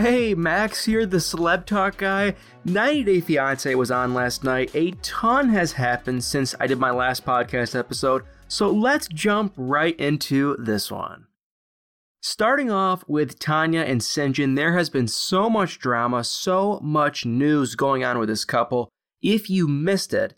Hey, Max here, the celeb talk guy. 90 Day Fiance was on last night. A ton has happened since I did my last podcast episode, so let's jump right into this one. Starting off with Tanya and Syngin, there has been so much drama, so much news going on with this couple. If you missed it,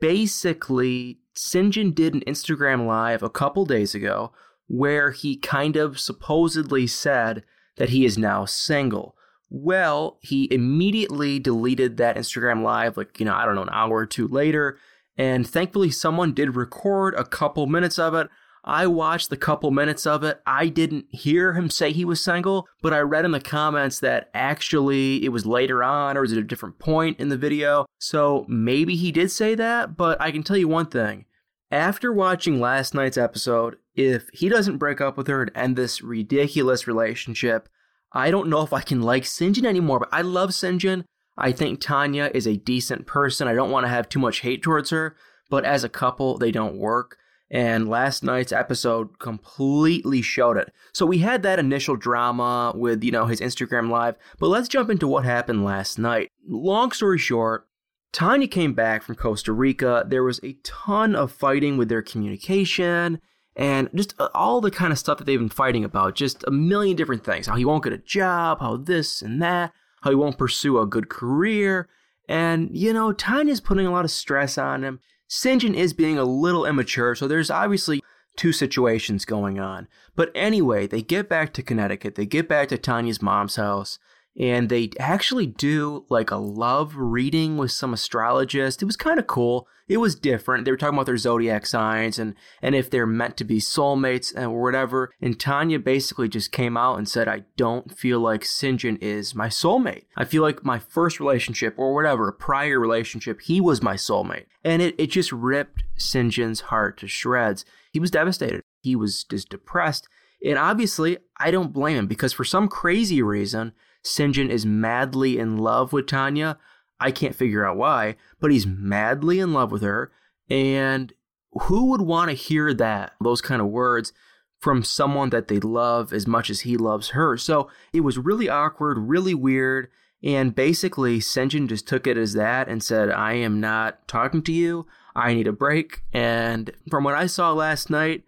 basically, Syngin did an Instagram live a couple days ago where he kind of supposedly said that he is now single. Well, he immediately deleted that Instagram live, like, you know, I don't know, an hour or two later. And thankfully, someone did record a couple minutes of it. I watched the couple minutes of it. I didn't hear him say he was single, but I read in the comments that actually it was later on or was at a different point in the video. So maybe he did say that, but I can tell you one thing. After watching last night's episode, if he doesn't break up with her and end this ridiculous relationship, I don't know if I can like Syngin anymore, but I love Syngin. I think Tanya is a decent person. I don't want to have too much hate towards her, but as a couple, they don't work. And last night's episode completely showed it. So we had that initial drama with, you know, his Instagram live, but let's jump into what happened last night. Long story short, Tanya came back from Costa Rica. There was a ton of fighting with their communication and just uh, all the kind of stuff that they've been fighting about. Just a million different things. How he won't get a job, how this and that, how he won't pursue a good career. And, you know, Tanya's putting a lot of stress on him. Syngin is being a little immature, so there's obviously two situations going on. But anyway, they get back to Connecticut. They get back to Tanya's mom's house and they actually do like a love reading with some astrologist. It was kind of cool. It was different. They were talking about their zodiac signs and and if they're meant to be soulmates and whatever. And Tanya basically just came out and said, "I don't feel like Syngin is my soulmate. I feel like my first relationship or whatever, a prior relationship, he was my soulmate." And it it just ripped Syngin's heart to shreds. He was devastated. He was just depressed. And obviously, I don't blame him because for some crazy reason, Syngin is madly in love with Tanya. I can't figure out why, but he's madly in love with her. And who would want to hear that, those kind of words, from someone that they love as much as he loves her? So it was really awkward, really weird. And basically, Syngin just took it as that and said, I am not talking to you. I need a break. And from what I saw last night,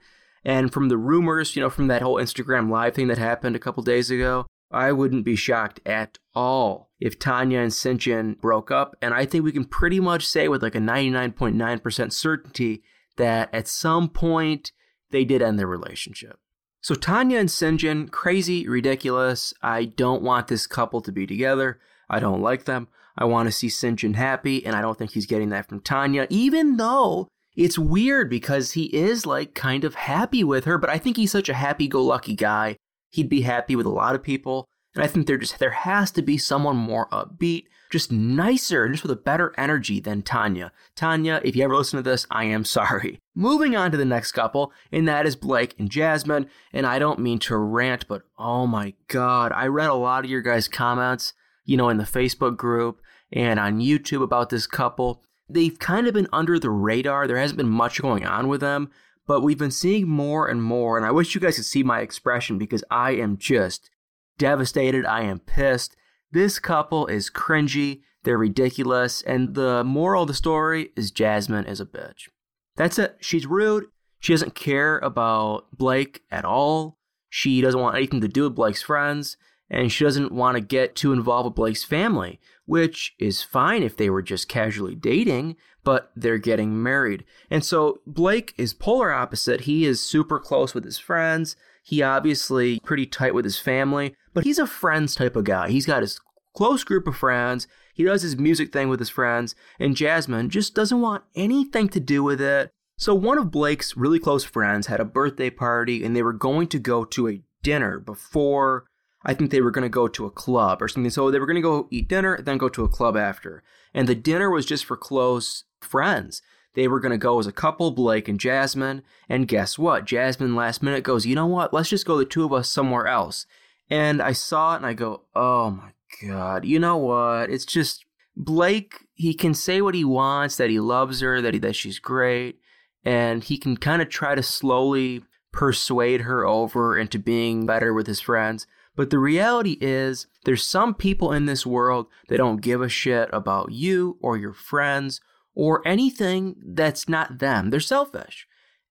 and from the rumors, you know, from that whole Instagram live thing that happened a couple days ago, I wouldn't be shocked at all if Tanya and Syngin broke up. And I think we can pretty much say with like a 99.9% certainty that at some point they did end their relationship. So Tanya and Syngin, crazy, ridiculous. I don't want this couple to be together. I don't like them. I want to see Syngin happy, and I don't think he's getting that from Tanya, even though it's weird because he is like kind of happy with her, but I think he's such a happy go lucky guy he'd be happy with a lot of people. And I think there just there has to be someone more upbeat, just nicer, just with a better energy than Tanya. Tanya, if you ever listen to this, I am sorry. Moving on to the next couple, and that is Blake and Jasmine. And I don't mean to rant, but oh my god, I read a lot of your guys' comments, you know, in the Facebook group and on YouTube about this couple. They've kind of been under the radar. There hasn't been much going on with them, but we've been seeing more and more, and I wish you guys could see my expression because I am just devastated. I am pissed. This couple is cringy, they're ridiculous, and the moral of the story is Jasmine is a bitch. That's it. She's rude. She doesn't care about Blake at all. She doesn't want anything to do with Blake's friends, and she doesn't want to get too involved with Blake's family, which is fine if they were just casually dating, but they're getting married. And so Blake is polar opposite. He is super close with his friends. He obviously pretty tight with his family, but he's a friends type of guy. He's got his close group of friends. He does his music thing with his friends, and Jasmine just doesn't want anything to do with it. So one of Blake's really close friends had a birthday party and they were going to go to a dinner before I think they were going to go to a club or something. So they were going to go eat dinner, then go to a club after. And the dinner was just for close friends. They were going to go as a couple, Blake and Jasmine. And guess what? Jasmine last minute goes, you know what? Let's just go the two of us somewhere else. And I saw it and I go, oh my God. You know what? It's just Blake, he can say what he wants, that he loves her, that, he, that she's great. And he can kind of try to slowly persuade her over into being better with his friends. But the reality is, there's some people in this world that don't give a shit about you or your friends or anything that's not them. They're selfish.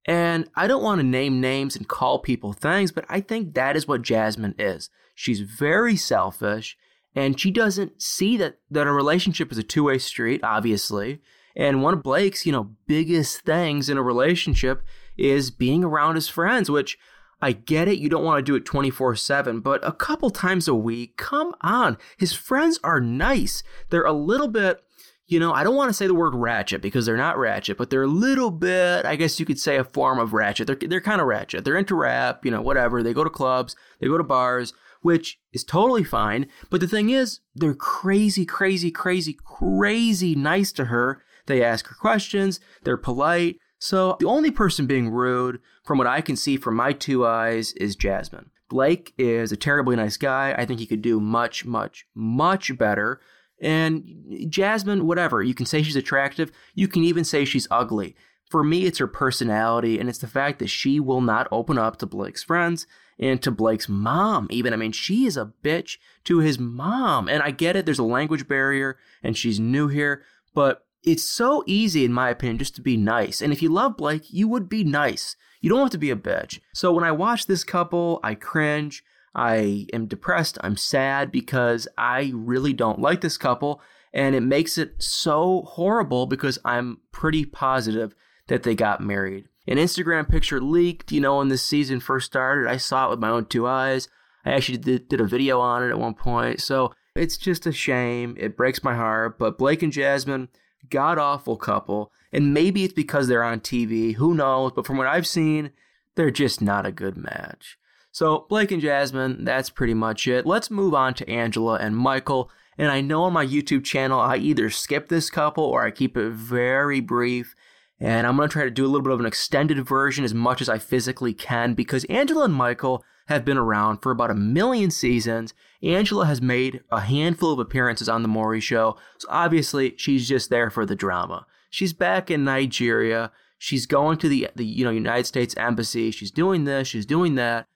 And I don't want to name names and call people things, but I think that is what Jasmine is. She's very selfish and she doesn't see that, that a relationship is a two way street, obviously. And one of Blake's, you know, biggest things in a relationship is being around his friends, which I get it. You don't want to do it 24 7, but a couple times a week, come on. His friends are nice. They're a little bit, you know, I don't want to say the word ratchet because they're not ratchet, but they're a little bit, I guess you could say a form of ratchet. They're, they're kind of ratchet. They're into rap, you know, whatever. They go to clubs, they go to bars, which is totally fine. But the thing is, they're crazy, crazy, crazy, crazy nice to her. They ask her questions, they're polite. So the only person being rude, from what I can see from my two eyes, is Jasmine. Blake is a terribly nice guy. I think he could do much, much, much better. And Jasmine, whatever, you can say she's attractive. You can even say she's ugly. For me, it's her personality, and it's the fact that she will not open up to Blake's friends and to Blake's mom, even. I mean, she is a bitch to his mom. And I get it, there's a language barrier, and she's new here, but it's so easy, in my opinion, just to be nice. And if you love Blake, you would be nice. You don't have to be a bitch. So when I watch this couple, I cringe. I am depressed. I'm sad because I really don't like this couple. And it makes it so horrible because I'm pretty positive that they got married. An Instagram picture leaked, you know, when this season first started. I saw it with my own two eyes. I actually did, did a video on it at one point. So it's just a shame. It breaks my heart. But Blake and Jasmine, god awful couple. And maybe it's because they're on TV. Who knows? But from what I've seen, they're just not a good match. So, Blake and Jasmine, that's pretty much it. Let's move on to Angela and Michael. And I know on my YouTube channel, I either skip this couple or I keep it very brief. And I'm going to try to do a little bit of an extended version as much as I physically can because Angela and Michael have been around for about a million seasons. Angela has made a handful of appearances on The Maury Show, so obviously she's just there for the drama. She's back in Nigeria. She's going to the, the you know United States Embassy. She's doing this. She's doing that.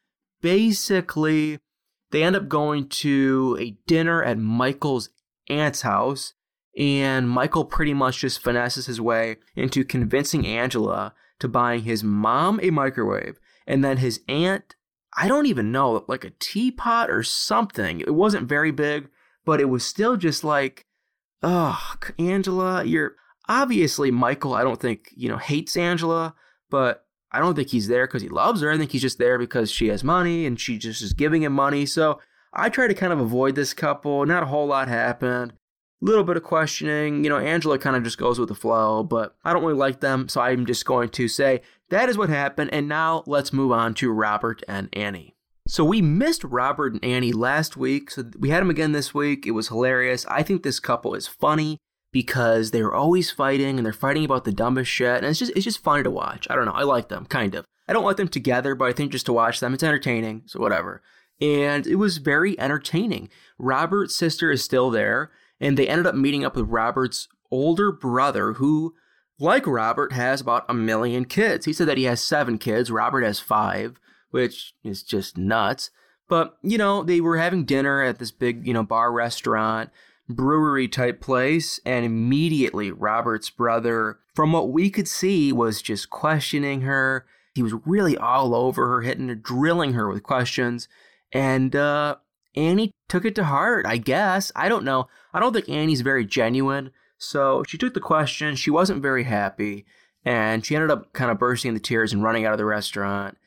Basically, they end up going to a dinner at Michael's aunt's house, and Michael pretty much just finesses his way into convincing Angela to buying his mom a microwave, and then his aunt I don't even know, like a teapot or something. It wasn't very big, but it was still just like, oh, Angela, you're obviously Michael. I don't think, you know, hates Angela, but I don't think he's there because he loves her. I think he's just there because she has money and she just is giving him money. So I try to kind of avoid this couple. Not a whole lot happened. Little bit of questioning. You know, Angela kind of just goes with the flow, but I don't really like them. So I'm just going to say that is what happened, and now let's move on to Robert and Annie. So we missed Robert and Annie last week, so we had them again this week. It was hilarious. I think this couple is funny because they're always fighting and they're fighting about the dumbest shit, and it's just it's just funny to watch. I don't know, I like them kind of. I don't like them together, but I think just to watch them, it's entertaining. So whatever. And it was very entertaining. Robert's sister is still there, and they ended up meeting up with Robert's older brother, who like Robert, has about a million kids. He said that he has seven kids. Robert has five, which is just nuts. But, you know, they were having dinner at this big, you know, bar restaurant, brewery type place, and immediately Robert's brother, from what we could see, was just questioning her. He was really all over her, hitting her, drilling her with questions. And uh, Annie took it to heart, I guess. I don't know. I don't think Annie's very genuine. So she took the question. She wasn't very happy, and she ended up kind of bursting into tears and running out of the restaurant.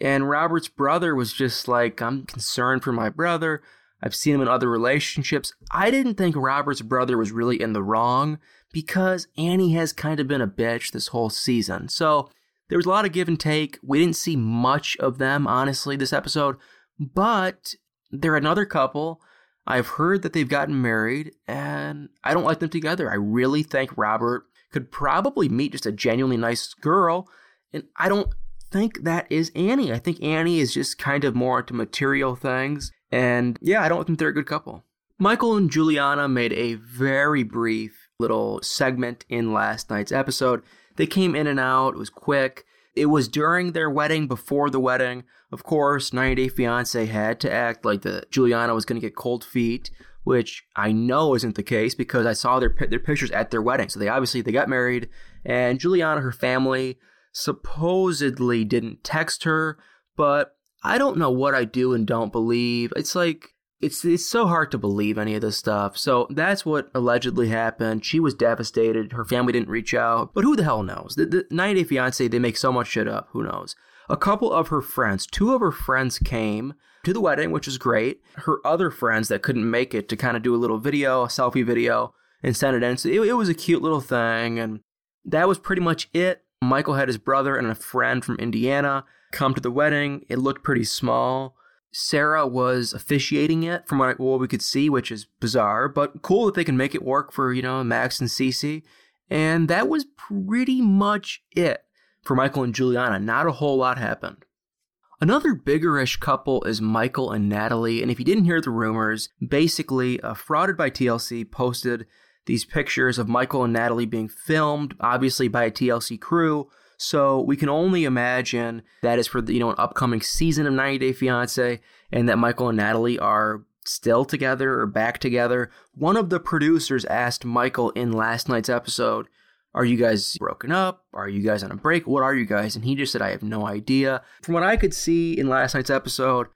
And Robert's brother was just like, I'm concerned for my brother. I've seen him in other relationships. I didn't think Robert's brother was really in the wrong because Annie has kind of been a bitch this whole season. So there was a lot of give and take. We didn't see much of them, honestly, this episode. But they're another couple I've heard that they've gotten married, and I don't like them together. I really think Robert could probably meet just a genuinely nice girl, and I don't think that is Annie. I think Annie is just kind of more into material things, and yeah, I don't think they're a good couple. Michael and Juliana made a very brief little segment in last night's episode. They came in and out, it was quick. It was during their wedding, before the wedding. Of course, 90 Day Fiance had to act like the Juliana was going to get cold feet, which I know isn't the case because I saw their their pictures at their wedding. So they obviously they got married, and Juliana, her family, supposedly didn't text her, but I don't know what I do and don't believe. It's like it's it's so hard to believe any of this stuff. So that's what allegedly happened. She was devastated. Her family didn't reach out, but who the hell knows? The, the 90 Day Fiance they make so much shit up. Who knows? A couple of her friends, two of her friends came to the wedding, which is great. Her other friends that couldn't make it to kind of do a little video, a selfie video, and send it in. So it, it was a cute little thing, and that was pretty much it. Michael had his brother and a friend from Indiana come to the wedding. It looked pretty small. Sarah was officiating it from what, what we could see, which is bizarre, but cool that they can make it work for, you know, Max and Cece. And that was pretty much it for Michael and Juliana. Not a whole lot happened. Another biggerish couple is Michael and Natalie. And if you didn't hear the rumors, basically, uh, Frauded by TLC posted these pictures of Michael and Natalie being filmed, obviously by a TLC crew. So we can only imagine that is for the, you know an upcoming season of 90 Day Fiance, and that Michael and Natalie are still together or back together. One of the producers asked Michael in last night's episode, "Are you guys broken up? Are you guys on a break? What are you guys?" And he just said, "I have no idea." From what I could see in last night's episode,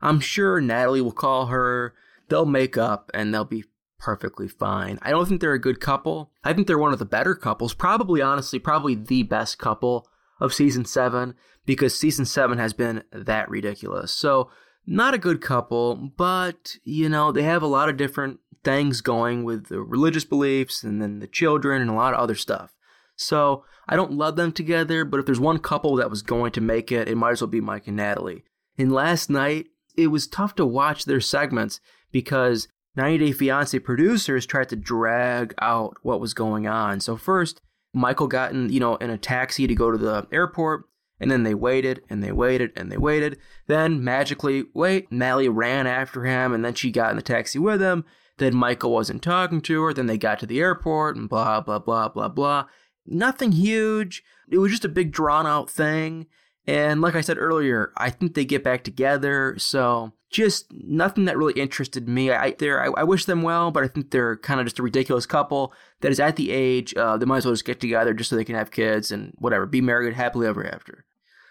I'm sure Natalie will call her. They'll make up and they'll be perfectly fine. I don't think they're a good couple. I think they're one of the better couples. Probably, honestly, probably the best couple of season seven because season seven has been that ridiculous. So, not a good couple, but, you know, they have a lot of different things going with the religious beliefs and then the children and a lot of other stuff. So, I don't love them together, but if there's one couple that was going to make it, it might as well be Mike and Natalie. And last night, it was tough to watch their segments because 90 Day Fiance producers tried to drag out what was going on. So first, Michael got in, you know, in a taxi to go to the airport, and then they waited and they waited and they waited. Then magically, wait, Natalie ran after him, and then she got in the taxi with him. Then Michael wasn't talking to her. Then they got to the airport and blah blah blah blah blah. Nothing huge. It was just a big drawn out thing. And like I said earlier, I think they get back together. So just nothing that really interested me. I I, I wish them well, but I think they're kind of just a ridiculous couple that is at the age uh, they might as well just get together just so they can have kids and whatever, be married happily ever after.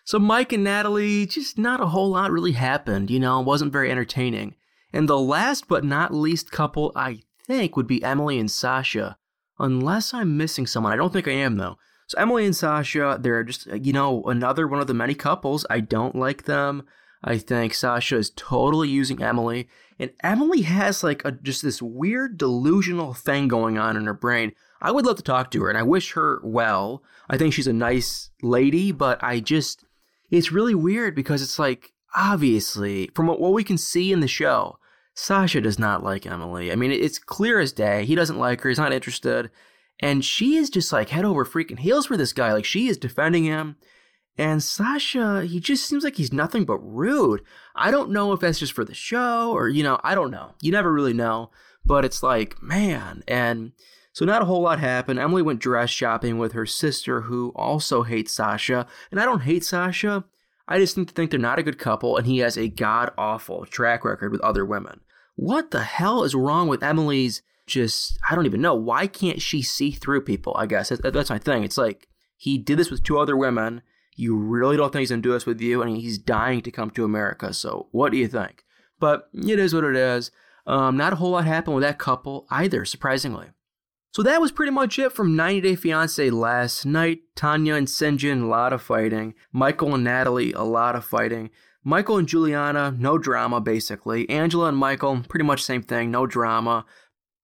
So Mike and Natalie, just not a whole lot really happened. You know, it wasn't very entertaining. And the last but not least couple, I think, would be Emily and Sasha, unless I'm missing someone. I don't think I am though. So Emily and Sasha, they're just uh, you know another one of the many couples. I don't like them. I think Sasha is totally using Emily, and Emily has like a, just this weird delusional thing going on in her brain. I would love to talk to her, and I wish her well. I think she's a nice lady, but I just it's really weird because it's like obviously from what, what we can see in the show, Sasha does not like Emily. I mean, it's clear as day. He doesn't like her. He's not interested. And she is just like head over freaking heels for this guy. Like she is defending him. And Sasha, he just seems like he's nothing but rude. I don't know if that's just for the show or, you know, I don't know. You never really know. But it's like, man. And so not a whole lot happened. Emily went dress shopping with her sister, who also hates Sasha. And I don't hate Sasha. I just think, they're not a good couple, and he has a god awful track record with other women. What the hell is wrong with Emily's just, I don't even know. Why can't she see through people? I guess that's my thing. It's like he did this with two other women you really don't think he's to do this with you, and he's dying to come to America. So, what do you think? But it is what it is. Um, not a whole lot happened with that couple either, surprisingly. So that was pretty much it from 90 Day Fiance last night. Tanya and Syngin, a lot of fighting. Michael and Natalie, a lot of fighting. Michael and Juliana, no drama basically. Angela and Michael, pretty much same thing, no drama.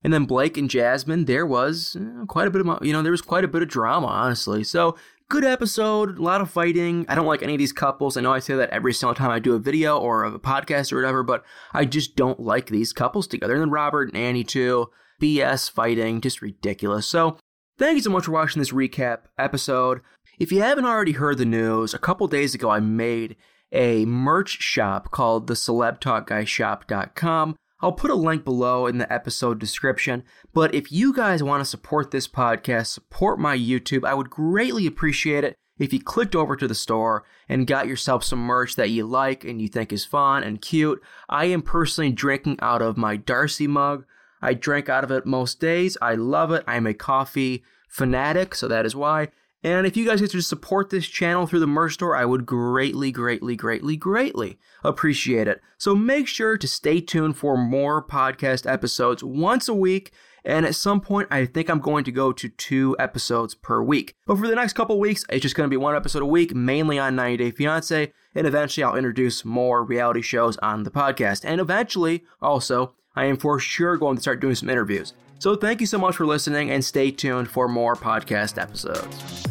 And then Blake and Jasmine, there was uh, quite a bit of, you know, there was quite a bit of drama, honestly. So good episode, a lot of fighting. I don't like any of these couples. I know I say that every single time I do a video or a podcast or whatever, but I just don't like these couples together. And then Robert and Annie too. BS fighting, just ridiculous. So, thank you so much for watching this recap episode. If you haven't already heard the news, a couple days ago I made a merch shop called the celebtalkguyshop.com. I'll put a link below in the episode description. But if you guys want to support this podcast, support my YouTube, I would greatly appreciate it if you clicked over to the store and got yourself some merch that you like and you think is fun and cute. I am personally drinking out of my Darcy mug. I drink out of it most days. I love it. I'm a coffee fanatic, so that is why. And if you guys get to support this channel through the merch store, I would greatly, greatly, greatly, greatly appreciate it. So make sure to stay tuned for more podcast episodes once a week. And at some point, I think I'm going to go to two episodes per week. But for the next couple weeks, it's just going to be one episode a week, mainly on 90 Day Fiance. And eventually, I'll introduce more reality shows on the podcast. And eventually, also, I am for sure going to start doing some interviews. So thank you so much for listening and stay tuned for more podcast episodes.